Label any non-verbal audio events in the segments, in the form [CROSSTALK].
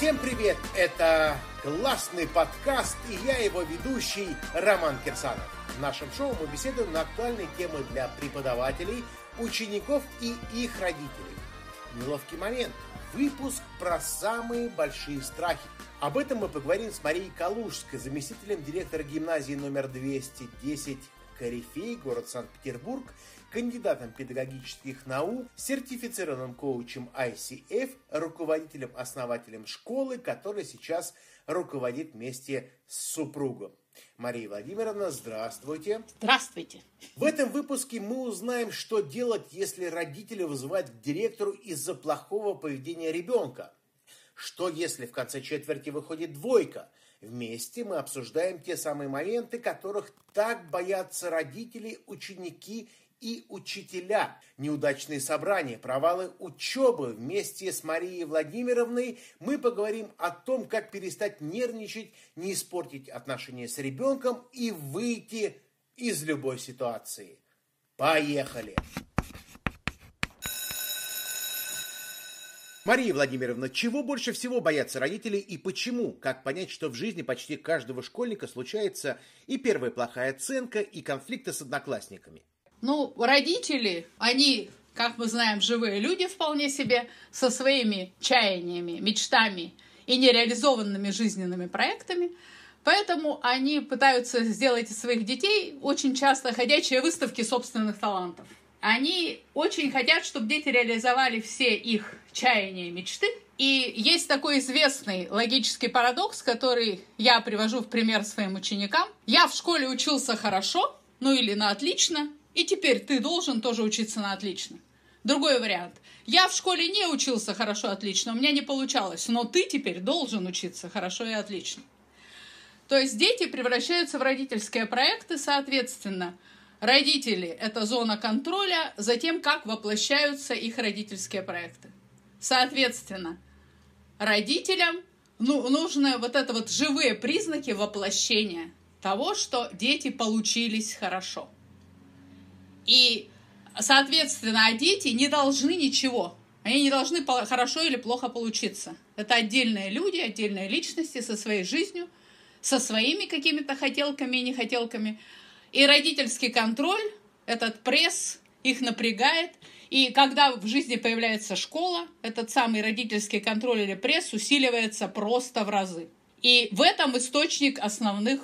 Всем привет! Это классный подкаст, и я его ведущий Роман Кирсанов. В нашем шоу мы беседуем на актуальные темы для преподавателей, учеников и их родителей. Неловкий момент. Выпуск про самые большие страхи. Об этом мы поговорим с Марией Калужской, заместителем директора гимназии номер 210 Корифей, город Санкт-Петербург, кандидатом педагогических наук, сертифицированным коучем ICF, руководителем-основателем школы, который сейчас руководит вместе с супругом. Мария Владимировна, здравствуйте. Здравствуйте. В этом выпуске мы узнаем, что делать, если родители вызывают к директору из-за плохого поведения ребенка. Что, если в конце четверти выходит двойка? Вместе мы обсуждаем те самые моменты, которых так боятся родители, ученики и учителя. Неудачные собрания, провалы учебы. Вместе с Марией Владимировной мы поговорим о том, как перестать нервничать, не испортить отношения с ребенком и выйти из любой ситуации. Поехали! Мария Владимировна, чего больше всего боятся родители и почему? Как понять, что в жизни почти каждого школьника случается и первая плохая оценка, и конфликты с одноклассниками? Ну, родители, они, как мы знаем, живые люди вполне себе, со своими чаяниями, мечтами и нереализованными жизненными проектами. Поэтому они пытаются сделать из своих детей очень часто ходячие выставки собственных талантов. Они очень хотят, чтобы дети реализовали все их чаяния и мечты. И есть такой известный логический парадокс, который я привожу в пример своим ученикам. Я в школе учился хорошо, ну или на отлично, и теперь ты должен тоже учиться на отлично. Другой вариант. Я в школе не учился хорошо, отлично, у меня не получалось, но ты теперь должен учиться хорошо и отлично. То есть дети превращаются в родительские проекты, соответственно, родители – это зона контроля за тем, как воплощаются их родительские проекты. Соответственно, родителям ну, нужны вот это вот живые признаки воплощения того, что дети получились хорошо – и, соответственно, а дети не должны ничего. Они не должны хорошо или плохо получиться. Это отдельные люди, отдельные личности со своей жизнью, со своими какими-то хотелками и нехотелками. И родительский контроль, этот пресс их напрягает. И когда в жизни появляется школа, этот самый родительский контроль или пресс усиливается просто в разы. И в этом источник основных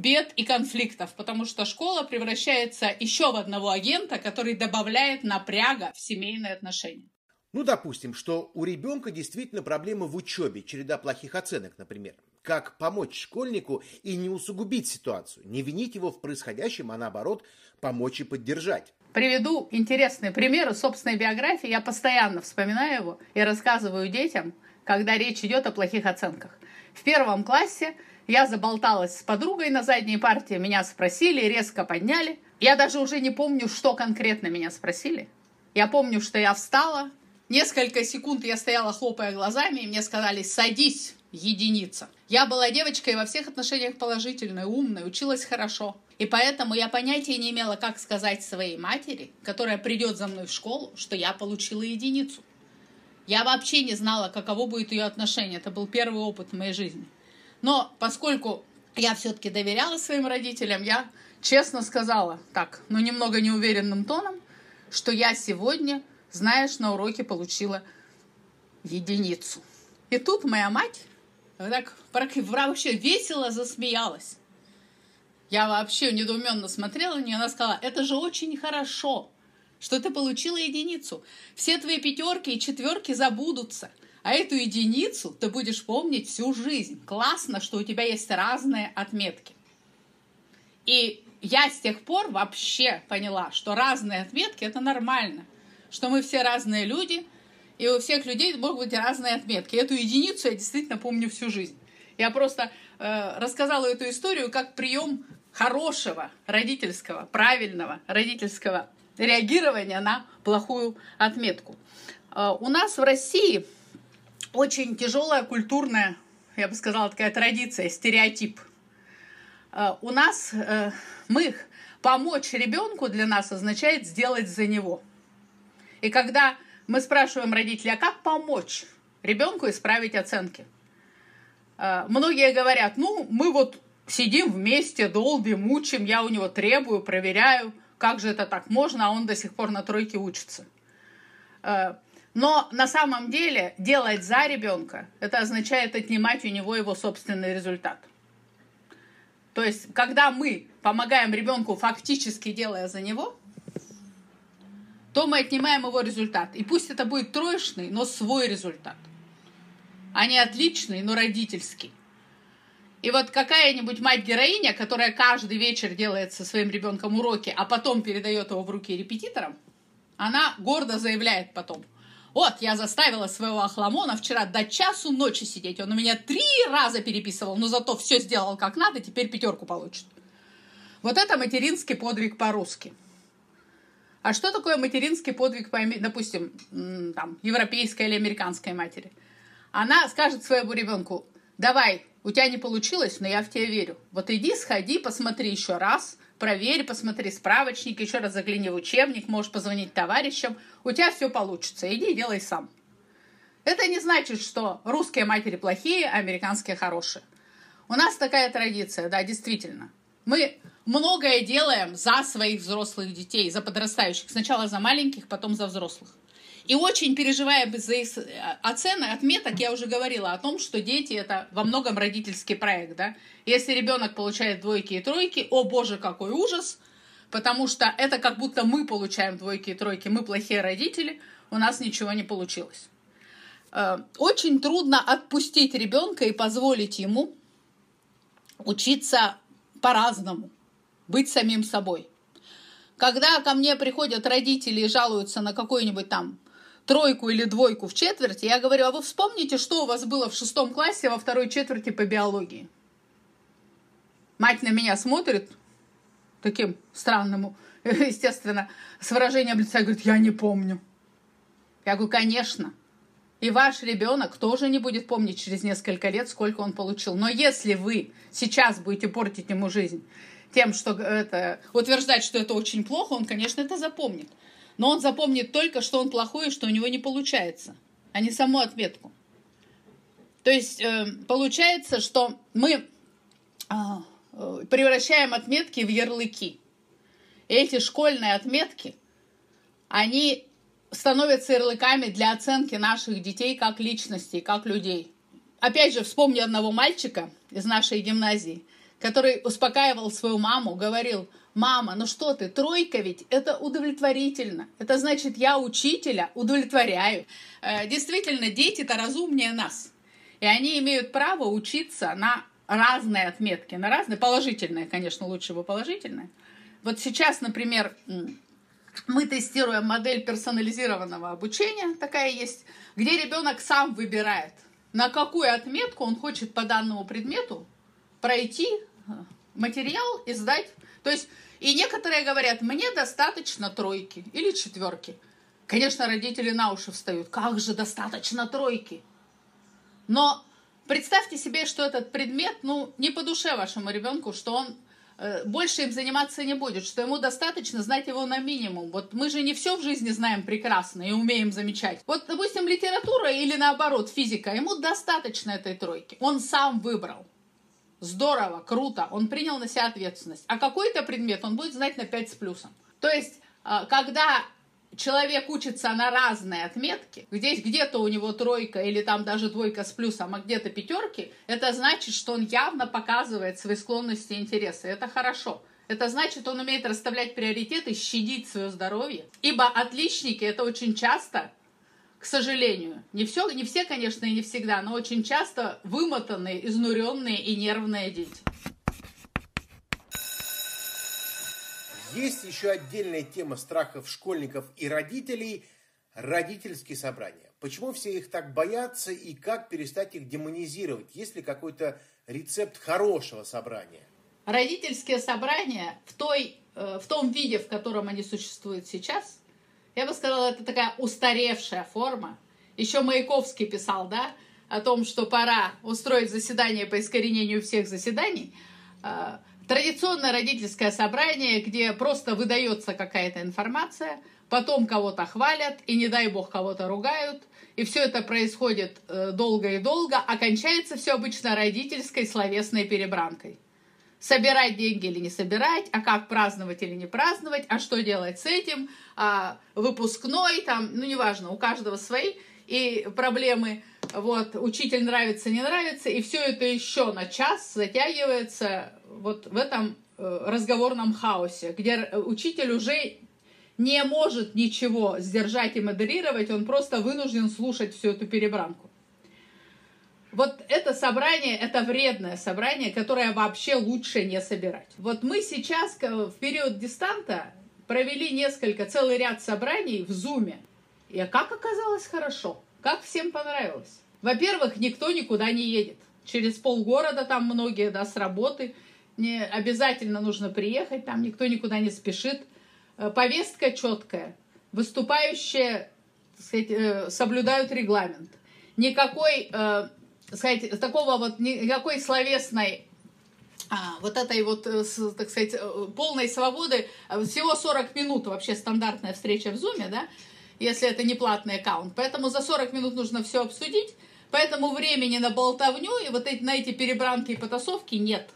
бед и конфликтов, потому что школа превращается еще в одного агента, который добавляет напряга в семейные отношения. Ну, допустим, что у ребенка действительно проблемы в учебе, череда плохих оценок, например. Как помочь школьнику и не усугубить ситуацию, не винить его в происходящем, а наоборот, помочь и поддержать. Приведу интересный пример из собственной биографии. Я постоянно вспоминаю его и рассказываю детям, когда речь идет о плохих оценках. В первом классе я заболталась с подругой на задней партии, меня спросили, резко подняли. Я даже уже не помню, что конкретно меня спросили. Я помню, что я встала, несколько секунд я стояла, хлопая глазами, и мне сказали «садись, единица». Я была девочкой во всех отношениях положительной, умной, училась хорошо. И поэтому я понятия не имела, как сказать своей матери, которая придет за мной в школу, что я получила единицу. Я вообще не знала, каково будет ее отношение. Это был первый опыт в моей жизни. Но поскольку я все-таки доверяла своим родителям, я честно сказала, так, ну немного неуверенным тоном, что я сегодня, знаешь, на уроке получила единицу. И тут моя мать так вообще весело засмеялась. Я вообще недоуменно смотрела на нее, она сказала, это же очень хорошо, что ты получила единицу. Все твои пятерки и четверки забудутся. А эту единицу ты будешь помнить всю жизнь. Классно, что у тебя есть разные отметки. И я с тех пор вообще поняла, что разные отметки это нормально, что мы все разные люди, и у всех людей могут быть разные отметки. Эту единицу я действительно помню всю жизнь. Я просто э, рассказала эту историю как прием хорошего родительского, правильного родительского реагирования на плохую отметку. Э, у нас в России очень тяжелая культурная, я бы сказала, такая традиция, стереотип. Э, у нас э, мы помочь ребенку для нас означает сделать за него. И когда мы спрашиваем родителей, а как помочь ребенку исправить оценки? Э, многие говорят, ну, мы вот сидим вместе, долбим, мучим, я у него требую, проверяю, как же это так можно, а он до сих пор на тройке учится. Э, но на самом деле делать за ребенка, это означает отнимать у него его собственный результат. То есть, когда мы помогаем ребенку, фактически делая за него, то мы отнимаем его результат. И пусть это будет троечный, но свой результат, а не отличный, но родительский. И вот какая-нибудь мать-героиня, которая каждый вечер делает со своим ребенком уроки, а потом передает его в руки репетиторам, она гордо заявляет потом, вот, я заставила своего Ахламона вчера до часу ночи сидеть. Он у меня три раза переписывал, но зато все сделал как надо, теперь пятерку получит. Вот это материнский подвиг по-русски. А что такое материнский подвиг, по, допустим, там, европейской или американской матери? Она скажет своему ребенку, давай, у тебя не получилось, но я в тебя верю. Вот иди, сходи, посмотри еще раз, проверь, посмотри справочник, еще раз загляни в учебник, можешь позвонить товарищам, у тебя все получится, иди делай сам. Это не значит, что русские матери плохие, а американские хорошие. У нас такая традиция, да, действительно. Мы многое делаем за своих взрослых детей, за подрастающих. Сначала за маленьких, потом за взрослых. И очень переживая за их э, оценок, отметок, я уже говорила о том, что дети это во многом родительский проект. Да? Если ребенок получает двойки и тройки, о боже, какой ужас, потому что это как будто мы получаем двойки и тройки, мы плохие родители, у нас ничего не получилось. Э, очень трудно отпустить ребенка и позволить ему учиться по-разному, быть самим собой. Когда ко мне приходят родители и жалуются на какой-нибудь там тройку или двойку в четверти, я говорю, а вы вспомните, что у вас было в шестом классе во второй четверти по биологии? Мать на меня смотрит таким странным, [LAUGHS] естественно, с выражением лица, говорит, я не помню. Я говорю, конечно. И ваш ребенок тоже не будет помнить через несколько лет, сколько он получил. Но если вы сейчас будете портить ему жизнь тем, что это, утверждать, что это очень плохо, он, конечно, это запомнит. Но он запомнит только, что он плохой и что у него не получается, а не саму отметку. То есть э, получается, что мы а, э, превращаем отметки в ярлыки. И эти школьные отметки, они становятся ярлыками для оценки наших детей как личностей, как людей. Опять же, вспомни одного мальчика из нашей гимназии, который успокаивал свою маму, говорил, мама, ну что ты, тройка ведь, это удовлетворительно. Это значит, я учителя удовлетворяю. Э, действительно, дети-то разумнее нас. И они имеют право учиться на разные отметки, на разные, положительные, конечно, лучше бы положительные. Вот сейчас, например, мы тестируем модель персонализированного обучения, такая есть, где ребенок сам выбирает, на какую отметку он хочет по данному предмету пройти э, материал и сдать. То есть, и некоторые говорят, мне достаточно тройки или четверки. Конечно, родители на уши встают. Как же достаточно тройки? Но представьте себе, что этот предмет, ну, не по душе вашему ребенку, что он Э, больше им заниматься не будет, что ему достаточно знать его на минимум. Вот мы же не все в жизни знаем прекрасно и умеем замечать. Вот, допустим, литература или наоборот физика, ему достаточно этой тройки. Он сам выбрал. Здорово, круто, он принял на себя ответственность. А какой-то предмет он будет знать на 5 с плюсом. То есть, э, когда человек учится на разные отметки, здесь где-то у него тройка или там даже двойка с плюсом, а где-то пятерки, это значит, что он явно показывает свои склонности и интересы. Это хорошо. Это значит, он умеет расставлять приоритеты, щадить свое здоровье. Ибо отличники это очень часто, к сожалению, не все, не все, конечно, и не всегда, но очень часто вымотанные, изнуренные и нервные дети. Есть еще отдельная тема страхов школьников и родителей – родительские собрания. Почему все их так боятся и как перестать их демонизировать? Есть ли какой-то рецепт хорошего собрания? Родительские собрания в, той, э, в том виде, в котором они существуют сейчас, я бы сказала, это такая устаревшая форма. Еще Маяковский писал, да, о том, что пора устроить заседание по искоренению всех заседаний. Э, Традиционное родительское собрание, где просто выдается какая-то информация, потом кого-то хвалят и, не дай бог, кого-то ругают, и все это происходит э, долго и долго, окончается все обычно родительской словесной перебранкой. Собирать деньги или не собирать, а как праздновать или не праздновать, а что делать с этим, а выпускной, там, ну неважно, у каждого свои и проблемы. Вот, учитель нравится, не нравится, и все это еще на час затягивается вот в этом э, разговорном хаосе, где учитель уже не может ничего сдержать и модерировать, он просто вынужден слушать всю эту перебранку. Вот это собрание, это вредное собрание, которое вообще лучше не собирать. Вот мы сейчас в период дистанта провели несколько, целый ряд собраний в Зуме. И как оказалось хорошо, как всем понравилось. Во-первых, никто никуда не едет. Через полгорода там многие, да, с работы. Не обязательно нужно приехать, там никто никуда не спешит. Э, повестка четкая, выступающие сказать, э, соблюдают регламент. Никакой, э, сказать, такого вот, никакой словесной а, вот этой вот, так сказать, полной свободы, всего 40 минут вообще стандартная встреча в Зуме, да, если это не платный аккаунт. Поэтому за 40 минут нужно все обсудить, поэтому времени на болтовню и вот эти, на эти перебранки и потасовки нет.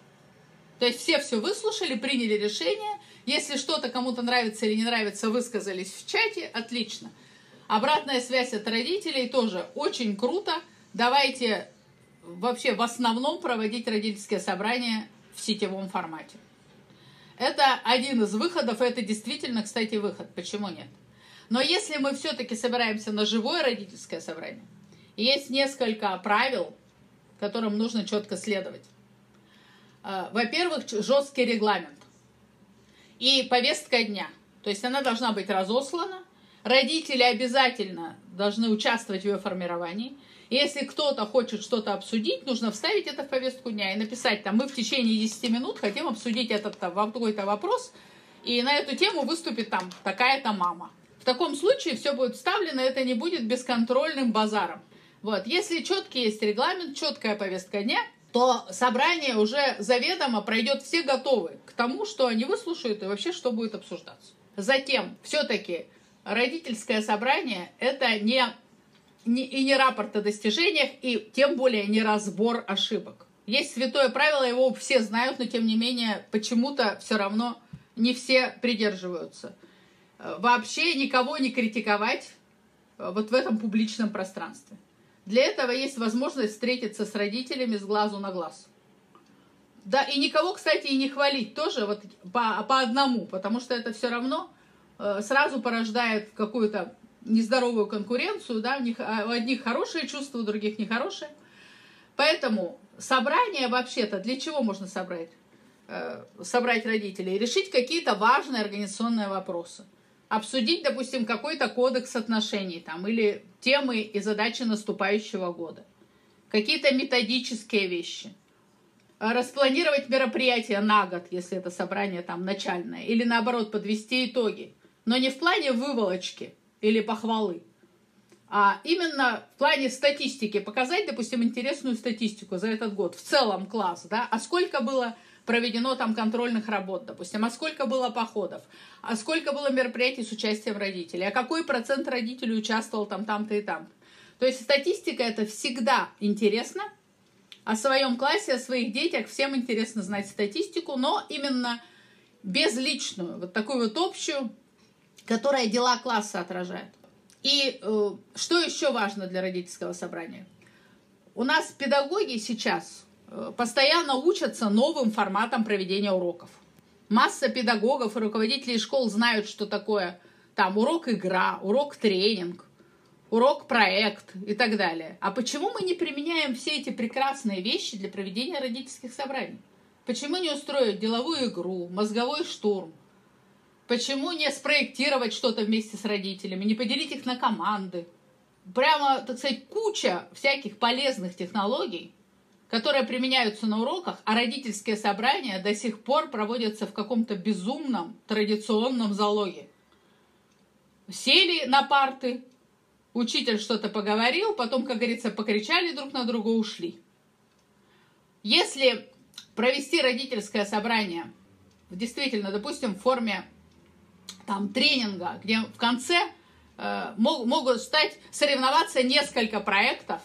То есть все все выслушали, приняли решение, если что-то кому-то нравится или не нравится, высказались в чате, отлично. Обратная связь от родителей тоже очень круто. Давайте вообще в основном проводить родительское собрание в сетевом формате. Это один из выходов, это действительно, кстати, выход. Почему нет? Но если мы все-таки собираемся на живое родительское собрание, есть несколько правил, которым нужно четко следовать. А, во-первых, жесткий регламент и повестка дня. То есть она должна быть разослана. Родители обязательно должны участвовать в ее формировании. Если кто-то хочет что-то обсудить, нужно вставить это в повестку дня и написать там, мы в течение 10 минут хотим обсудить этот какой-то вопрос, и на эту тему выступит там такая-то мама. В таком случае все будет вставлено, это не будет бесконтрольным базаром. Вот. Если четкий есть регламент, четкая повестка дня, то собрание уже заведомо пройдет все готовы к тому, что они выслушают и вообще что будет обсуждаться. Затем, все-таки, родительское собрание – это не, и не рапорт о достижениях, и тем более не разбор ошибок. Есть святое правило, его все знают, но тем не менее почему-то все равно не все придерживаются. Вообще никого не критиковать э, вот в этом публичном пространстве. Для этого есть возможность встретиться с родителями с глазу на глаз. Да, и никого, кстати, и не хвалить тоже вот по, по одному, потому что это все равно э, сразу порождает какую-то нездоровую конкуренцию, да, у, них, а у одних хорошие чувства, у других нехорошие. Поэтому собрание вообще-то для чего можно собрать? Э, собрать родителей? Решить какие-то важные организационные вопросы обсудить, допустим, какой-то кодекс отношений там, или темы и задачи наступающего года, какие-то методические вещи, распланировать мероприятие на год, если это собрание там начальное, или наоборот подвести итоги, но не в плане выволочки или похвалы, а именно в плане статистики, показать, допустим, интересную статистику за этот год, в целом класс, да, а сколько было проведено там контрольных работ, допустим, а сколько было походов, а сколько было мероприятий с участием родителей, а какой процент родителей участвовал там, там-то и там. То есть статистика это всегда интересно. О своем классе, о своих детях всем интересно знать статистику, но именно безличную, вот такую вот общую, которая дела класса отражает. И э, что еще важно для родительского собрания? У нас педагоги сейчас Э, постоянно учатся новым форматам проведения уроков. Масса педагогов и руководителей школ знают, что такое там урок-игра, урок-тренинг, урок-проект и так далее. А почему мы не применяем все эти прекрасные вещи для проведения родительских собраний? Почему не устроить деловую игру, мозговой штурм? Почему не спроектировать что-то вместе с родителями, не поделить их на команды? Прямо, так сказать, куча всяких полезных технологий, которые применяются на уроках, а родительские собрания до сих пор проводятся в каком-то безумном традиционном залоге. Сели на парты, учитель что-то поговорил, потом, как говорится, покричали друг на друга, ушли. Если провести родительское собрание, действительно, допустим, в форме там тренинга, где в конце э, мог, могут стать соревноваться несколько проектов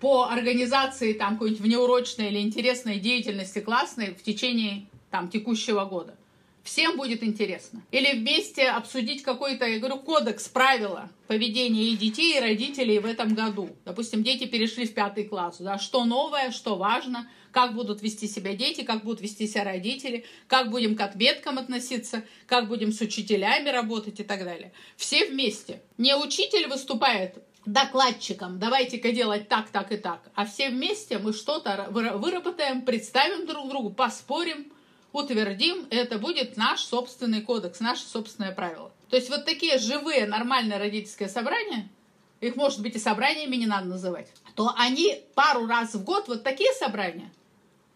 по организации там какой-нибудь внеурочной или интересной деятельности классной в течение там текущего года. Всем будет интересно. Или вместе обсудить какой-то, я говорю, кодекс, правила поведения и детей, и родителей в этом году. Допустим, дети перешли в пятый класс. Да, что новое, что важно, как будут вести себя дети, как будут вести себя родители, как будем к ответкам относиться, как будем с учителями работать и так далее. Все вместе. Не учитель выступает докладчиком, давайте-ка делать так, так и так, а все вместе мы что-то выработаем, представим друг другу, поспорим, утвердим, это будет наш собственный кодекс, наше собственное правило. То есть вот такие живые, нормальные родительские собрания, их, может быть, и собраниями не надо называть, то они пару раз в год, вот такие собрания,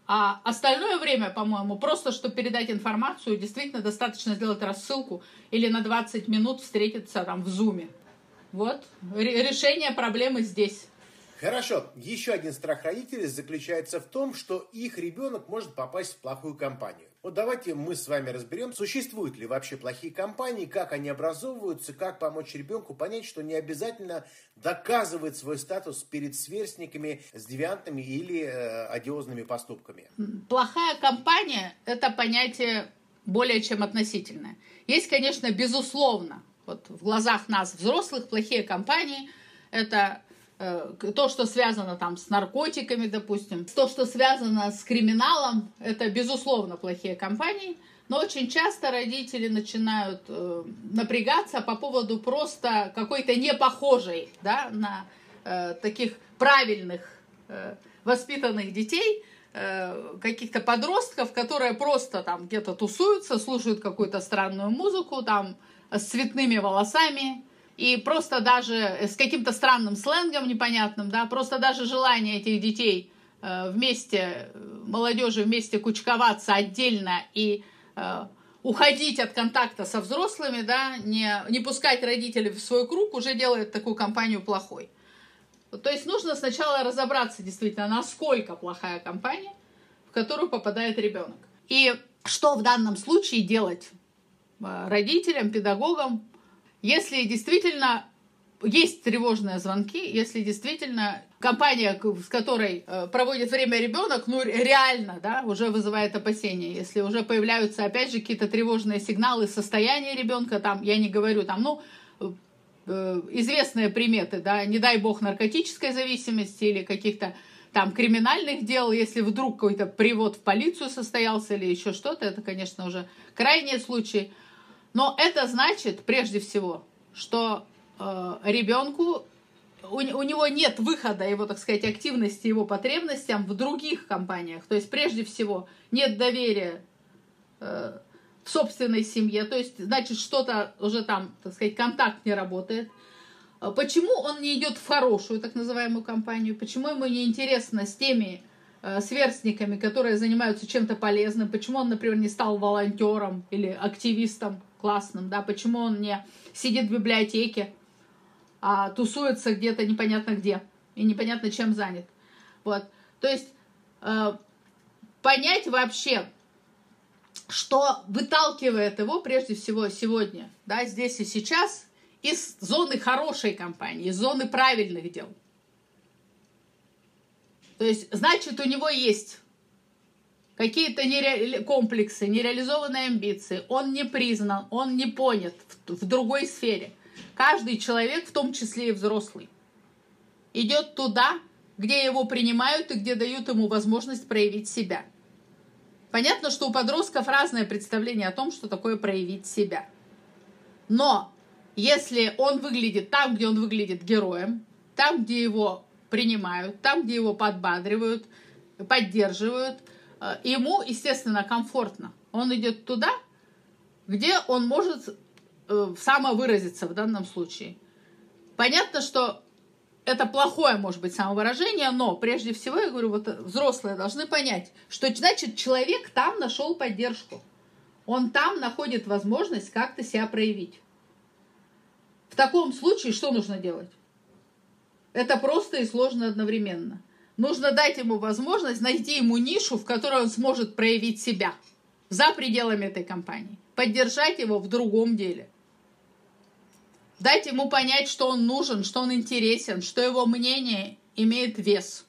а остальное время, по-моему, просто, чтобы передать информацию, действительно достаточно сделать рассылку или на 20 минут встретиться там в зуме. Вот, решение проблемы здесь. Хорошо. Еще один страх родителей заключается в том, что их ребенок может попасть в плохую компанию. Вот давайте мы с вами разберем, существуют ли вообще плохие компании, как они образовываются, как помочь ребенку понять, что не обязательно доказывать свой статус перед сверстниками с девиантными или э, одиозными поступками. Плохая компания – это понятие более чем относительное. Есть, конечно, безусловно, вот в глазах нас, взрослых, плохие компании – это то, что связано там с наркотиками, допустим, то, что связано с криминалом, это, безусловно, плохие компании. Но очень часто родители начинают э, напрягаться по поводу просто какой-то непохожей да, на э, таких правильных э, воспитанных детей, э, каких-то подростков, которые просто там где-то тусуются, слушают какую-то странную музыку, там с цветными волосами, и просто даже с каким-то странным сленгом непонятным, да, просто даже желание этих детей э, вместе, молодежи вместе кучковаться отдельно и э, уходить от контакта со взрослыми, да, не, не пускать родителей в свой круг, уже делает такую компанию плохой. То есть нужно сначала разобраться действительно, насколько плохая компания, в которую попадает ребенок. И что в данном случае делать э, родителям, педагогам, если действительно есть тревожные звонки, если действительно компания, с которой э, проводит время ребенок, ну реально, да, уже вызывает опасения. Если уже появляются, опять же, какие-то тревожные сигналы состояния ребенка, там, я не говорю, там, ну, э, известные приметы, да, не дай бог наркотической зависимости или каких-то там криминальных дел, если вдруг какой-то привод в полицию состоялся или еще что-то, это, конечно, уже крайние случаи. Но это значит, прежде всего, что э, ребенку у, у него нет выхода его, так сказать, активности, его потребностям в других компаниях. То есть, прежде всего, нет доверия э, в собственной семье. То есть, значит, что-то уже там, так сказать, контакт не работает. Почему он не идет в хорошую, так называемую компанию? Почему ему не интересно с теми э, сверстниками, которые занимаются чем-то полезным? Почему он, например, не стал волонтером или активистом? Классным, да, почему он не сидит в библиотеке, а тусуется где-то непонятно где и непонятно чем занят. Вот, то есть э, понять вообще, что выталкивает его прежде всего сегодня, да, здесь и сейчас, из зоны хорошей компании, из зоны правильных дел. То есть, значит, у него есть какие-то нере... комплексы, нереализованные амбиции, он не признан, он не понят в, в другой сфере. Каждый человек, в том числе и взрослый, идет туда, где его принимают и где дают ему возможность проявить себя. Понятно, что у подростков разное представление о том, что такое проявить себя. Но если он выглядит там, где он выглядит героем, там, где его принимают, там, где его подбадривают, поддерживают – ему, естественно, комфортно. Он идет туда, где он может э, самовыразиться в данном случае. Понятно, что это плохое, может быть, самовыражение, но прежде всего, я говорю, вот взрослые должны понять, что значит человек там нашел поддержку. Он там находит возможность как-то себя проявить. В таком случае что нужно делать? Это просто и сложно одновременно. Нужно дать ему возможность найти ему нишу, в которой он сможет проявить себя за пределами этой компании. Поддержать его в другом деле. Дать ему понять, что он нужен, что он интересен, что его мнение имеет вес,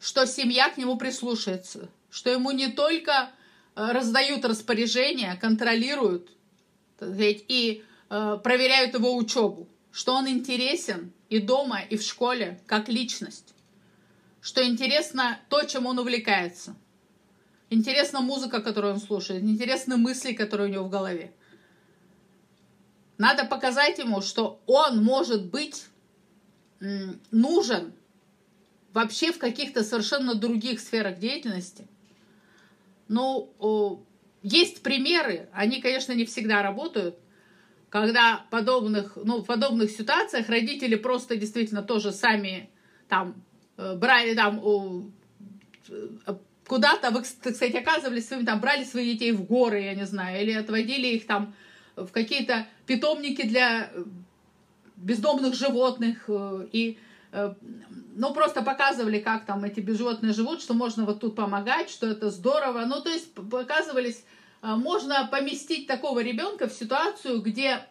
что семья к нему прислушается, что ему не только э, раздают распоряжения, контролируют и э, проверяют его учебу, что он интересен и дома, и в школе, как личность. Что интересно то, чем он увлекается. Интересна музыка, которую он слушает, интересны мысли, которые у него в голове. Надо показать ему, что он может быть нужен вообще в каких-то совершенно других сферах деятельности. Ну, есть примеры, они, конечно, не всегда работают, когда подобных, ну, в подобных ситуациях родители просто действительно тоже сами там брали там э, куда-то, вы, кстати, оказывались своими, там, брали своих детей в горы, я не знаю, или отводили их там в какие-то питомники для э, бездомных животных, и ну, просто показывали, как там эти животные живут, что можно вот тут помогать, что это здорово. Ну, то есть показывались можно поместить такого ребенка в ситуацию, где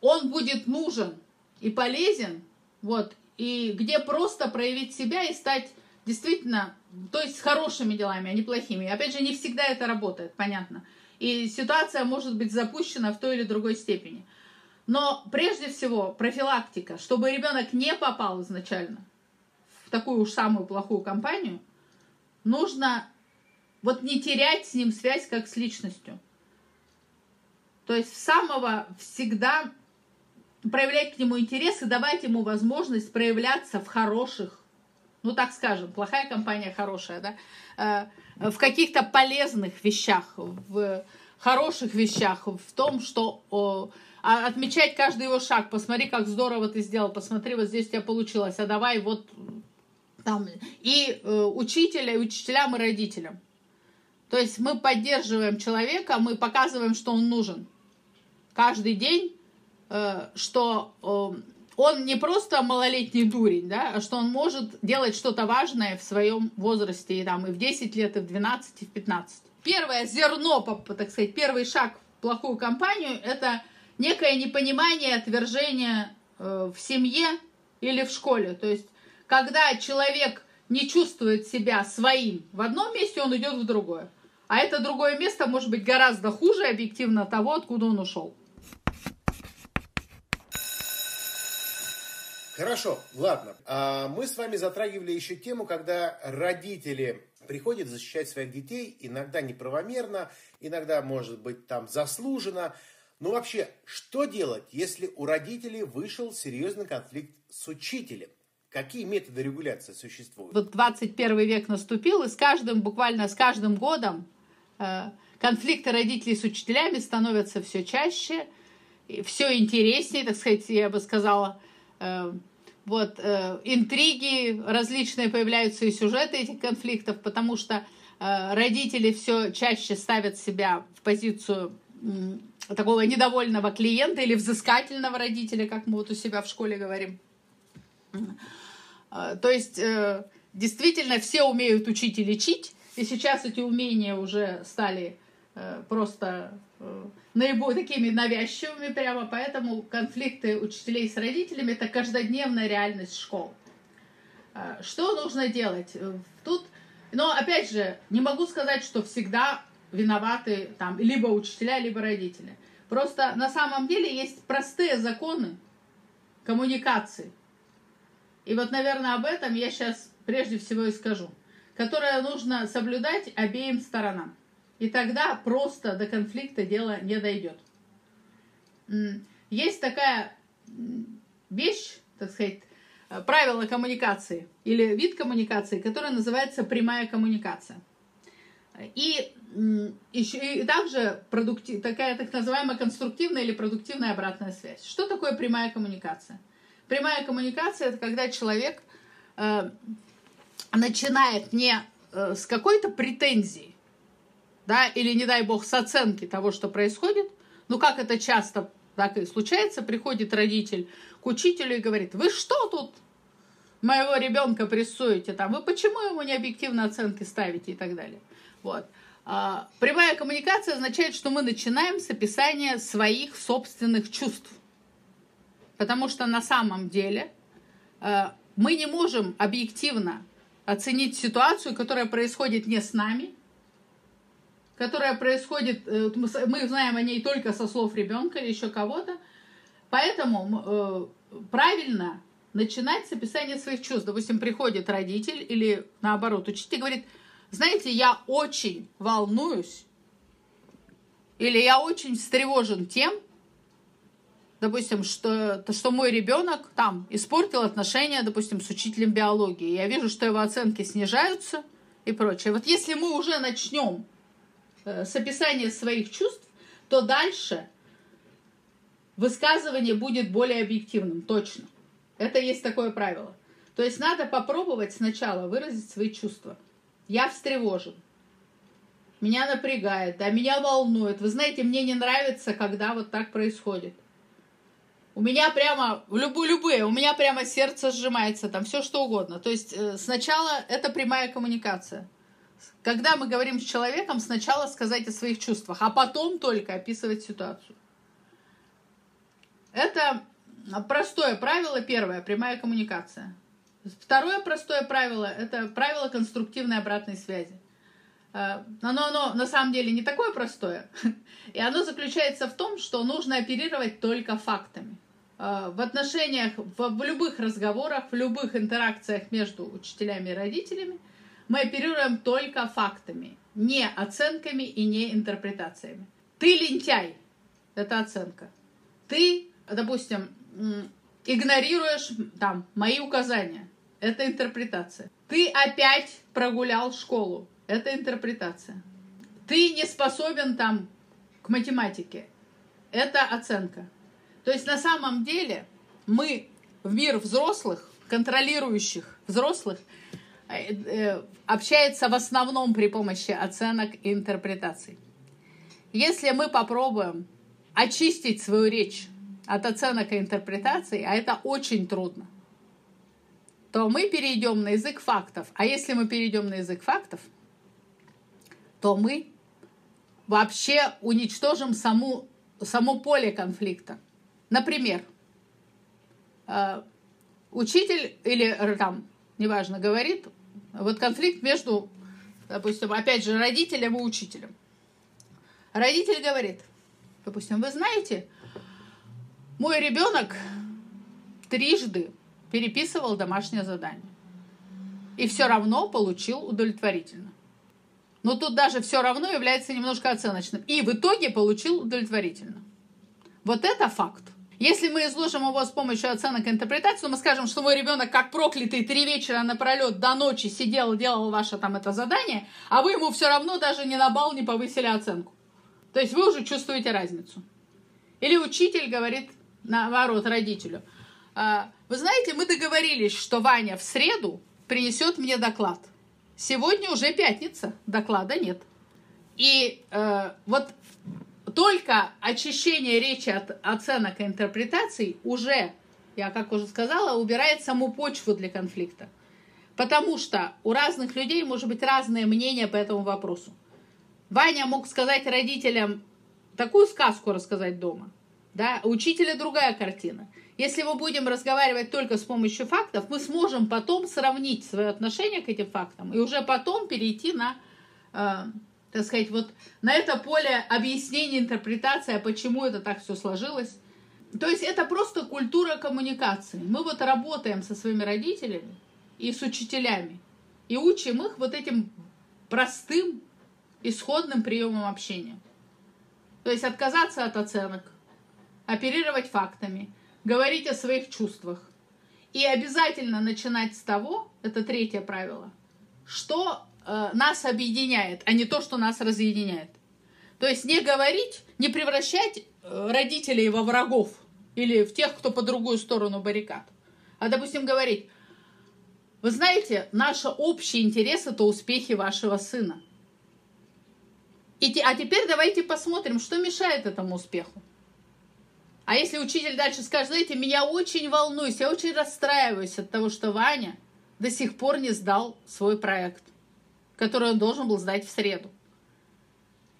он будет нужен и полезен, вот, и где просто проявить себя и стать действительно, то есть с хорошими делами, а не плохими. опять же, не всегда это работает, понятно. И ситуация может быть запущена в той или другой степени. Но прежде всего профилактика, чтобы ребенок не попал изначально в такую уж самую плохую компанию, нужно вот не терять с ним связь как с личностью. То есть самого всегда проявлять к нему интерес и давать ему возможность проявляться в хороших, ну так скажем, плохая компания хорошая, да, э, в каких-то полезных вещах, в хороших вещах, в том, что а отмечать каждый его шаг, посмотри, как здорово ты сделал, посмотри, вот здесь у тебя получилось, а давай вот там, и э, учителя, и учителям, и родителям. То есть мы поддерживаем человека, мы показываем, что он нужен. Каждый день, что э, он не просто малолетний дурень, да, а что он может делать что-то важное в своем возрасте, и, там, и в 10 лет, и в 12, и в 15. Первое зерно, так сказать, первый шаг в плохую компанию – это некое непонимание, отвержение э, в семье или в школе. То есть, когда человек не чувствует себя своим в одном месте, он идет в другое. А это другое место может быть гораздо хуже объективно того, откуда он ушел. Хорошо, ладно. А мы с вами затрагивали еще тему, когда родители приходят защищать своих детей, иногда неправомерно, иногда, может быть, там заслуженно. Но вообще, что делать, если у родителей вышел серьезный конфликт с учителем? Какие методы регуляции существуют? Вот 21 век наступил, и с каждым, буквально с каждым годом Э, конфликты родителей с учителями становятся все чаще, все интереснее, так сказать, я бы сказала. Э, вот, э, интриги различные появляются и сюжеты этих конфликтов, потому что родители все чаще ставят себя в позицию такого недовольного клиента или взыскательного родителя, как мы вот у себя в школе говорим. То есть, действительно, все умеют учить и лечить, и сейчас эти умения уже стали э, просто э, наиболее такими навязчивыми прямо, поэтому конфликты учителей с родителями – это каждодневная реальность школ. Э, что нужно делать? Тут, но опять же, не могу сказать, что всегда виноваты там либо учителя, либо родители. Просто на самом деле есть простые законы коммуникации. И вот, наверное, об этом я сейчас прежде всего и скажу которое нужно соблюдать обеим сторонам. И тогда просто до конфликта дело не дойдет. Есть такая вещь, так сказать, правило коммуникации или вид коммуникации, который называется прямая коммуникация. И, еще, и также продуктив, такая так называемая конструктивная или продуктивная обратная связь. Что такое прямая коммуникация? Прямая коммуникация это когда человек э, начинает не э, с какой-то претензии, да, или, не дай бог, с оценки того, что происходит, ну, как это часто так и случается, приходит родитель к учителю и говорит, вы что тут? моего ребенка прессуете там, вы почему ему не объективно оценки ставите и так далее. Вот. А, прямая коммуникация означает, что мы начинаем с описания своих собственных чувств. Потому что на самом деле а, мы не можем объективно оценить ситуацию, которая происходит не с нами, которая происходит, э, мы знаем о ней только со слов ребенка или еще кого-то. Поэтому э, правильно начинать с описания своих чувств. Допустим, приходит родитель или наоборот учитель говорит, знаете, я очень волнуюсь или я очень встревожен тем, допустим, что, что мой ребенок там испортил отношения, допустим, с учителем биологии. Я вижу, что его оценки снижаются и прочее. Вот если мы уже начнем с описания своих чувств, то дальше высказывание будет более объективным, точно. Это есть такое правило. То есть надо попробовать сначала выразить свои чувства. Я встревожен. Меня напрягает, да, меня волнует. Вы знаете, мне не нравится, когда вот так происходит. У меня прямо, любые, любые, у меня прямо сердце сжимается, там все что угодно. То есть э, сначала это прямая коммуникация. Когда мы говорим с человеком, сначала сказать о своих чувствах, а потом только описывать ситуацию. Это простое правило, первое, прямая коммуникация. Второе простое правило – это правило конструктивной обратной связи. Э, оно, оно на самом деле не такое простое, [LAUGHS] и оно заключается в том, что нужно оперировать только фактами. Э, в отношениях, в любых разговорах, в любых интеракциях между учителями и родителями мы оперируем только фактами, не оценками и не интерпретациями. Ты лентяй – это оценка. Ты, допустим, игнорируешь там мои указания – это интерпретация. Ты опять прогулял школу это интерпретация. Ты не способен там к математике. Это оценка. То есть на самом деле мы в мир взрослых, контролирующих взрослых, общается в основном при помощи оценок и интерпретаций. Если мы попробуем очистить свою речь от оценок и интерпретаций, а это очень трудно, то мы перейдем на язык фактов. А если мы перейдем на язык фактов – то мы вообще уничтожим саму, само поле конфликта. Например, э, учитель или э, там, неважно, говорит, вот конфликт между, допустим, опять же, родителем и учителем. Родитель говорит, допустим, вы знаете, мой ребенок трижды переписывал домашнее задание и все равно получил удовлетворительно но тут даже все равно является немножко оценочным. И в итоге получил удовлетворительно. Вот это факт. Если мы изложим его с помощью оценок и интерпретации, то мы скажем, что мой ребенок как проклятый три вечера напролет до ночи сидел, делал ваше там это задание, а вы ему все равно даже не на бал не повысили оценку. То есть вы уже чувствуете разницу. Или учитель говорит наоборот родителю. «А, вы знаете, мы договорились, что Ваня в среду принесет мне доклад. Сегодня уже пятница, доклада нет. И э, вот только очищение речи от оценок и интерпретаций уже, я как уже сказала, убирает саму почву для конфликта. Потому что у разных людей может быть разное мнение по этому вопросу. Ваня мог сказать родителям такую сказку рассказать дома, да, учителя другая картина. Если мы будем разговаривать только с помощью фактов, мы сможем потом сравнить свое отношение к этим фактам и уже потом перейти на, э, так сказать, вот на это поле объяснения, интерпретации, а почему это так все сложилось. То есть это просто культура коммуникации. Мы вот работаем со своими родителями и с учителями и учим их вот этим простым исходным приемом общения. То есть отказаться от оценок, оперировать фактами – говорить о своих чувствах. И обязательно начинать с того, это третье правило, что э, нас объединяет, а не то, что нас разъединяет. То есть не говорить, не превращать э, родителей во врагов или в тех, кто по другую сторону баррикад. А, допустим, говорить, вы знаете, наши общие интересы – это успехи вашего сына. И, а теперь давайте посмотрим, что мешает этому успеху. А если учитель дальше скажет, знаете, меня очень волнуюсь, я очень расстраиваюсь от того, что Ваня до сих пор не сдал свой проект, который он должен был сдать в среду.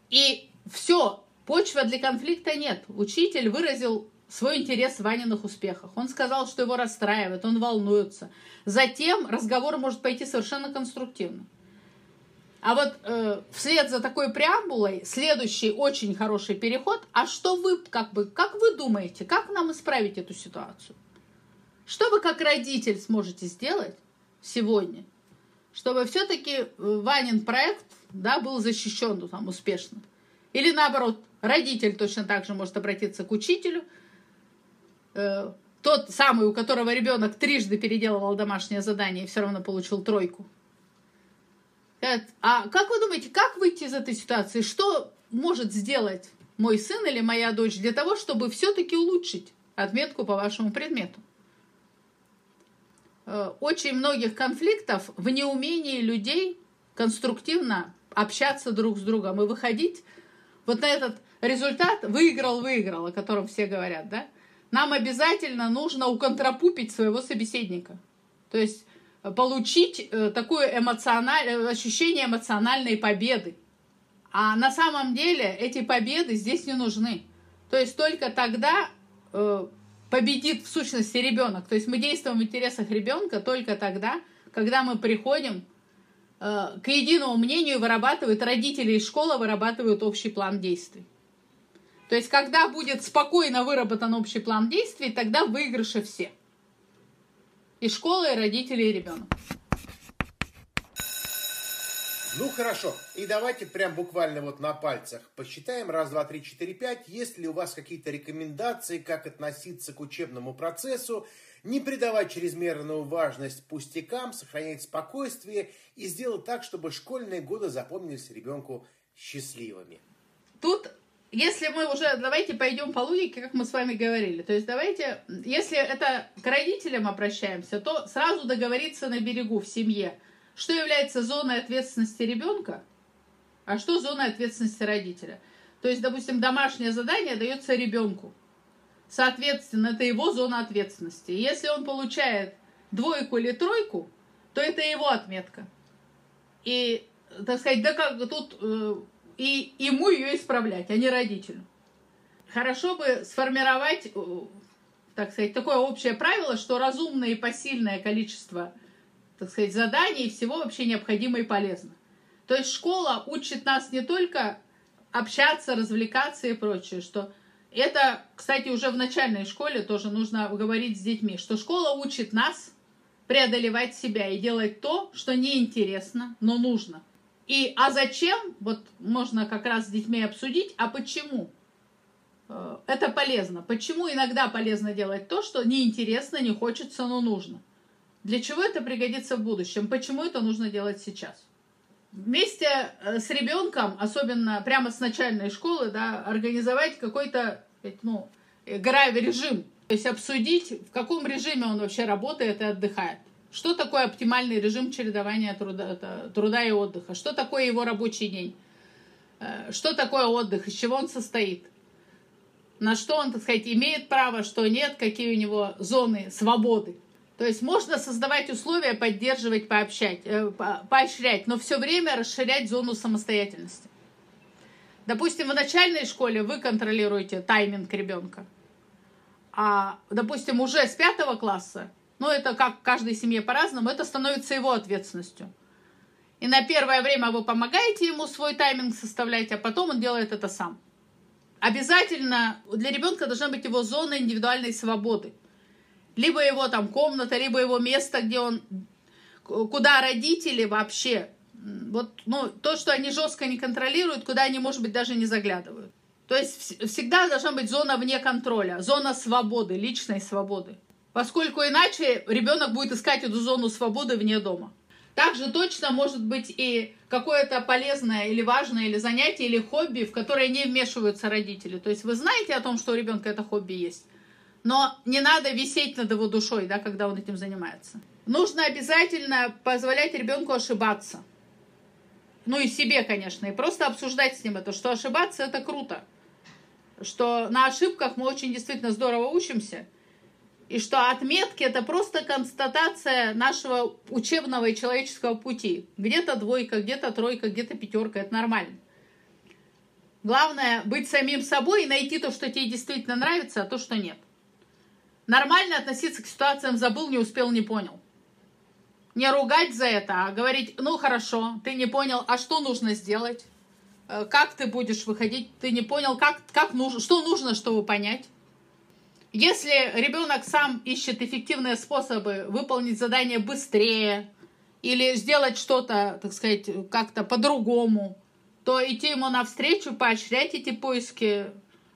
И все, почва для конфликта нет. Учитель выразил свой интерес в Ваниных успехах. Он сказал, что его расстраивает, он волнуется. Затем разговор может пойти совершенно конструктивно. А вот э, вслед за такой преамбулой следующий очень хороший переход. А что вы, как бы, как вы думаете, как нам исправить эту ситуацию? Что вы как родитель сможете сделать сегодня, чтобы все-таки э, Ванин проект да, был защищен ну, там, успешно? Или наоборот, родитель точно так же может обратиться к учителю, э, тот самый, у которого ребенок трижды переделывал домашнее задание и все равно получил тройку. А как вы думаете, как выйти из этой ситуации? Что может сделать мой сын или моя дочь для того, чтобы все-таки улучшить отметку по вашему предмету? Э, очень многих конфликтов в неумении людей конструктивно общаться друг с другом и выходить вот на этот результат выиграл-выиграл, о котором все говорят, да? Нам обязательно нужно уконтрапупить своего собеседника. То есть получить э, такое эмоциональное ощущение эмоциональной победы. А на самом деле эти победы здесь не нужны. То есть только тогда э, победит в сущности ребенок. То есть мы действуем в интересах ребенка только тогда, когда мы приходим э, к единому мнению, вырабатывают родители и школа вырабатывают общий план действий. То есть когда будет спокойно выработан общий план действий, тогда выигрыши все. И школа, и родители, и ребенок. Ну хорошо, и давайте прям буквально вот на пальцах посчитаем. Раз, два, три, четыре, пять. Есть ли у вас какие-то рекомендации, как относиться к учебному процессу, не придавать чрезмерную важность пустякам, сохранять спокойствие и сделать так, чтобы школьные годы запомнились ребенку счастливыми? Тут если мы уже, давайте пойдем по логике, как мы с вами говорили. То есть давайте, если это к родителям обращаемся, то сразу договориться на берегу в семье, что является зоной ответственности ребенка, а что зоной ответственности родителя. То есть, допустим, домашнее задание дается ребенку. Соответственно, это его зона ответственности. И если он получает двойку или тройку, то это его отметка. И, так сказать, да как тут э, и ему ее исправлять, а не родителю. Хорошо бы сформировать, э, так сказать, такое общее правило, что разумное и посильное количество, так сказать, заданий всего вообще необходимо и полезно. То есть школа учит нас не только общаться, развлекаться и прочее, что это, кстати, уже в начальной школе тоже нужно говорить с детьми, что школа учит нас преодолевать себя и делать то, что неинтересно, но нужно. И а зачем, вот можно как раз с детьми обсудить, а почему? Э, это полезно. Почему иногда полезно делать то, что неинтересно, не хочется, но нужно? Для чего это пригодится в будущем? Почему это нужно делать сейчас? Вместе э, с ребенком, особенно прямо с начальной школы, да, организовать какой-то ну, игровой режим. То есть обсудить, в каком режиме он вообще работает и отдыхает. Что такое оптимальный режим чередования труда, труда и отдыха? Что такое его рабочий день? Э, что такое отдых? Из чего он состоит? На что он, так сказать, имеет право, что нет, какие у него зоны свободы. То есть можно создавать условия, поддерживать, пообщать, э, поощрять, но все время расширять зону самостоятельности. Допустим, в начальной школе вы контролируете тайминг ребенка, а, допустим, уже с пятого класса но это как в каждой семье по-разному, это становится его ответственностью. И на первое время вы помогаете ему свой тайминг составлять, а потом он делает это сам. Обязательно для ребенка должна быть его зона индивидуальной свободы. Либо его там комната, либо его место, где он, куда родители вообще, вот, ну, то, что они жестко не контролируют, куда они, может быть, даже не заглядывают. То есть всегда должна быть зона вне контроля, зона свободы, личной свободы поскольку иначе ребенок будет искать эту зону свободы вне дома. Также точно может быть и какое-то полезное или важное или занятие или хобби, в которое не вмешиваются родители. То есть вы знаете о том, что у ребенка это хобби есть, но не надо висеть над его душой, да, когда он этим занимается. Нужно обязательно позволять ребенку ошибаться. Ну и себе, конечно, и просто обсуждать с ним это, что ошибаться это круто. что на ошибках мы очень действительно здорово учимся, и что отметки это просто констатация нашего учебного и человеческого пути. Где-то двойка, где-то тройка, где-то пятерка, это нормально. Главное быть самим собой и найти то, что тебе действительно нравится, а то, что нет. Нормально относиться к ситуациям забыл, не успел, не понял. Не ругать за это, а говорить, ну хорошо, ты не понял, а что нужно сделать? Э, как ты будешь выходить? Ты не понял, как, как нужно, что нужно, чтобы понять? Если ребенок сам ищет эффективные способы выполнить задание быстрее или сделать что-то, так сказать, как-то по-другому, то идти ему навстречу, поощрять эти поиски,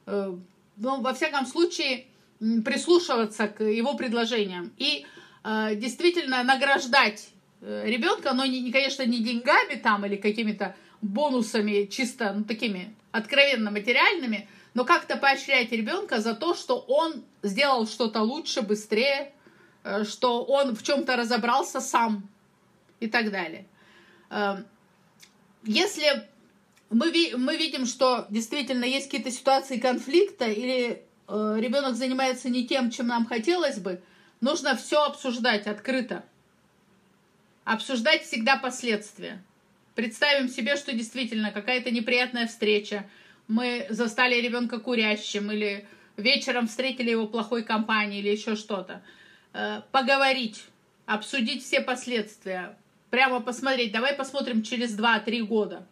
э, ну, во всяком случае, прислушиваться к его предложениям и э, действительно награждать э, ребенка, но, не, конечно, не деньгами там или какими-то бонусами чисто ну, такими откровенно материальными, но как-то поощрять ребенка за то, что он сделал что-то лучше, быстрее, э, что он в чем-то разобрался сам и так далее. Эм, если мы, мы видим, что действительно есть какие-то ситуации конфликта или э, ребенок занимается не тем, чем нам хотелось бы, нужно все обсуждать открыто. Обсуждать всегда последствия. Представим себе, что действительно какая-то неприятная встреча, мы застали ребенка курящим или вечером встретили его плохой компании или еще что-то. Э, поговорить, обсудить все последствия, прямо посмотреть, давай посмотрим через 2-3 года.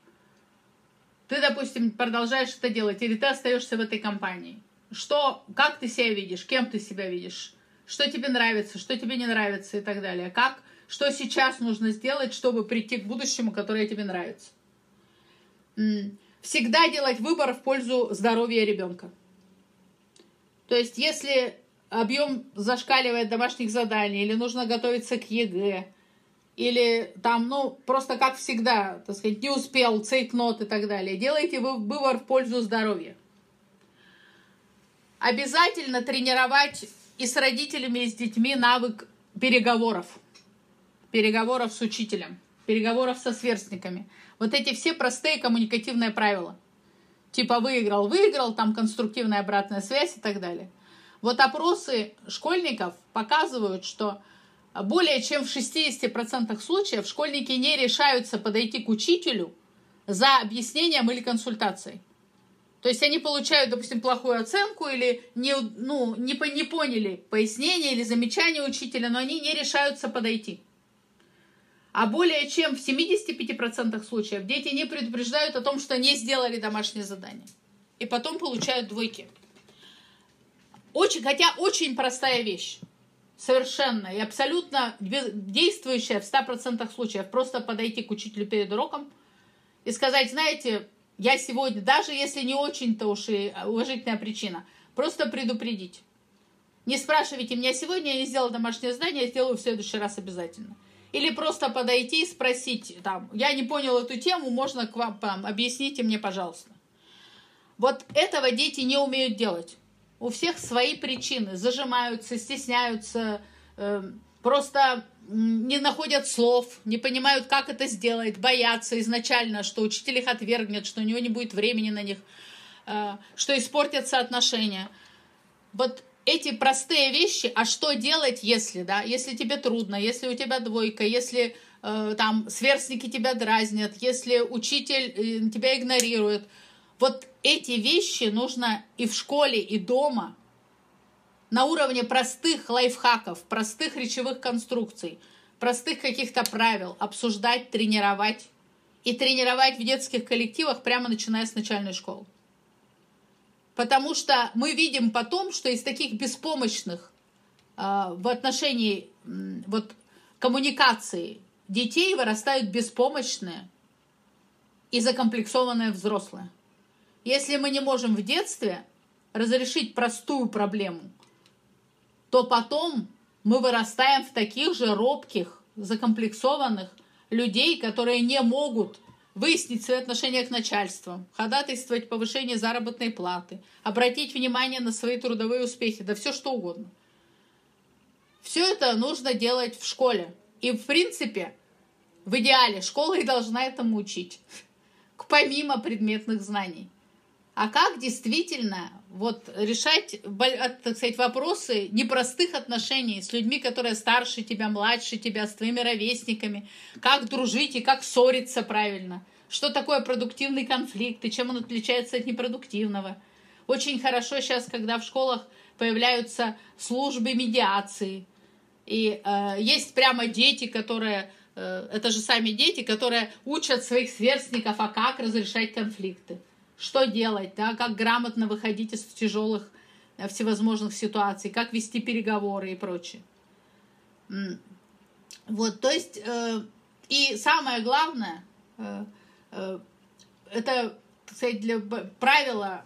Ты, допустим, продолжаешь это делать, или ты остаешься в этой компании. Что, как ты себя видишь, кем ты себя видишь, что тебе нравится, что тебе не нравится и так далее. Как, что сейчас нужно сделать, чтобы прийти к будущему, которое тебе нравится. Всегда делать выбор в пользу здоровья ребенка. То есть, если объем зашкаливает домашних заданий, или нужно готовиться к ЕГЭ, или там, ну, просто как всегда, так сказать, не успел, цейтнот и так далее. Делайте выбор в пользу здоровья. Обязательно тренировать и с родителями, и с детьми навык переговоров. Переговоров с учителем, переговоров со сверстниками. Вот эти все простые коммуникативные правила. Типа выиграл, выиграл, там конструктивная обратная связь и так далее. Вот опросы школьников показывают, что более чем в 60% случаев школьники не решаются подойти к учителю за объяснением или консультацией. То есть они получают, допустим, плохую оценку или не, ну, не, не поняли пояснение или замечание учителя, но они не решаются подойти. А более чем в 75% случаев дети не предупреждают о том, что не сделали домашнее задание. И потом получают двойки. Очень, хотя очень простая вещь совершенно и абсолютно действующая в 100% случаев. Просто подойти к учителю перед уроком и сказать, знаете, я сегодня, даже если не очень-то уж и уважительная причина, просто предупредить. Не спрашивайте меня сегодня, я не сделал домашнее задание, я сделаю в следующий раз обязательно. Или просто подойти и спросить, там, я не понял эту тему, можно к вам, там, объясните мне, пожалуйста. Вот этого дети не умеют делать. У всех свои причины. Зажимаются, стесняются, э, просто не находят слов, не понимают, как это сделать, боятся изначально, что учитель их отвергнет, что у него не будет времени на них, э, что испортятся отношения. Вот эти простые вещи, а что делать, если, да, если тебе трудно, если у тебя двойка, если э, там сверстники тебя дразнят, если учитель э, тебя игнорирует – вот эти вещи нужно и в школе, и дома на уровне простых лайфхаков, простых речевых конструкций, простых каких-то правил обсуждать, тренировать. И тренировать в детских коллективах прямо начиная с начальной школы. Потому что мы видим потом, что из таких беспомощных э, в отношении э, вот, коммуникации детей вырастают беспомощные и закомплексованные взрослые. Если мы не можем в детстве разрешить простую проблему, то потом мы вырастаем в таких же робких, закомплексованных людей, которые не могут выяснить свои отношения к начальству, ходатайствовать повышение заработной платы, обратить внимание на свои трудовые успехи, да все что угодно. Все это нужно делать в школе. И в принципе, в идеале, школа и должна этому учить, [LAUGHS] помимо предметных знаний а как действительно вот решать, так сказать, вопросы непростых отношений с людьми, которые старше тебя, младше тебя, с твоими ровесниками, как дружить и как ссориться правильно, что такое продуктивный конфликт и чем он отличается от непродуктивного. Очень хорошо сейчас, когда в школах появляются службы медиации, и э, есть прямо дети, которые, э, это же сами дети, которые учат своих сверстников, а как разрешать конфликты что делать, да, как грамотно выходить из тяжелых э, всевозможных ситуаций, как вести переговоры и прочее. Вот, то есть, э, и самое главное, э, э, это, сказать, для правила,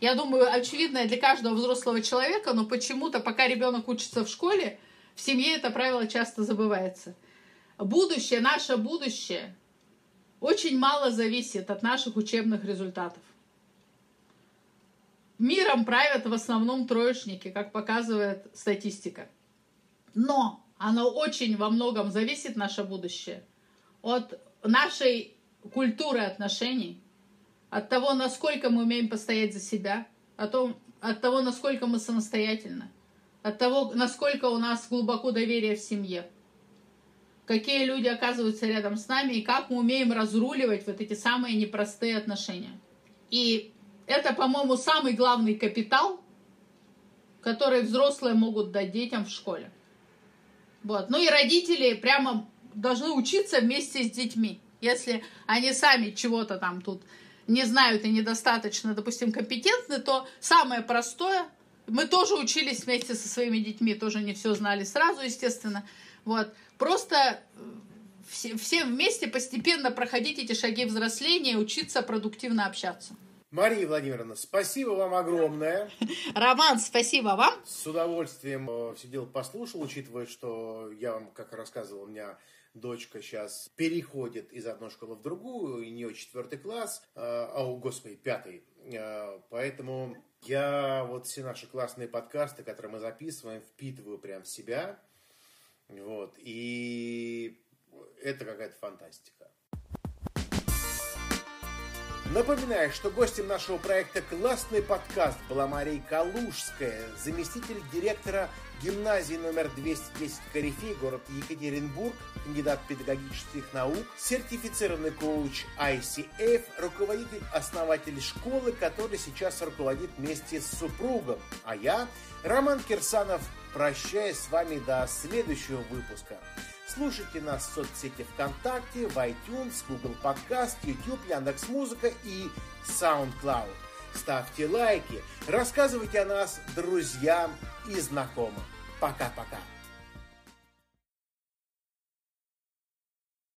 я думаю, очевидное для каждого взрослого человека, но почему-то, пока ребенок учится в школе, в семье это правило часто забывается. Будущее, наше будущее очень мало зависит от наших учебных результатов. Миром правят в основном троечники, как показывает статистика. Но оно очень во многом зависит, наше будущее, от нашей культуры отношений, от того, насколько мы умеем постоять за себя, от того, от того насколько мы самостоятельны, от того, насколько у нас глубоко доверие в семье – какие люди оказываются рядом с нами и как мы умеем разруливать вот эти самые непростые отношения. И это, по-моему, самый главный капитал, который взрослые могут дать детям в школе. Вот. Ну и родители прямо должны учиться вместе с детьми. Если они сами чего-то там тут не знают и недостаточно, допустим, компетентны, то самое простое, мы тоже учились вместе со своими детьми, тоже не все знали сразу, естественно. Вот. Просто э, все, все вместе постепенно проходить эти шаги взросления, учиться продуктивно общаться. Мария Владимировна, спасибо вам огромное. Роман, спасибо вам. С удовольствием э, сидел, послушал, учитывая, что я вам, как рассказывал, у меня дочка сейчас переходит из одной школы в другую, и у нее четвертый класс, э, а, о, господи, пятый. Поэтому я вот все наши классные подкасты, которые мы записываем, впитываю прям в себя – вот. И это какая-то фантастика. Напоминаю, что гостем нашего проекта «Классный подкаст» была Мария Калужская, заместитель директора гимназии номер 210 Корифей, город Екатеринбург, кандидат педагогических наук, сертифицированный коуч ICF, руководитель, основатель школы, который сейчас руководит вместе с супругом. А я, Роман Кирсанов, прощаюсь с вами до следующего выпуска. Слушайте нас в соцсети ВКонтакте, в iTunes, Google Podcast, YouTube, Яндекс.Музыка и SoundCloud. Ставьте лайки, рассказывайте о нас друзьям и знакомым. Пока-пока.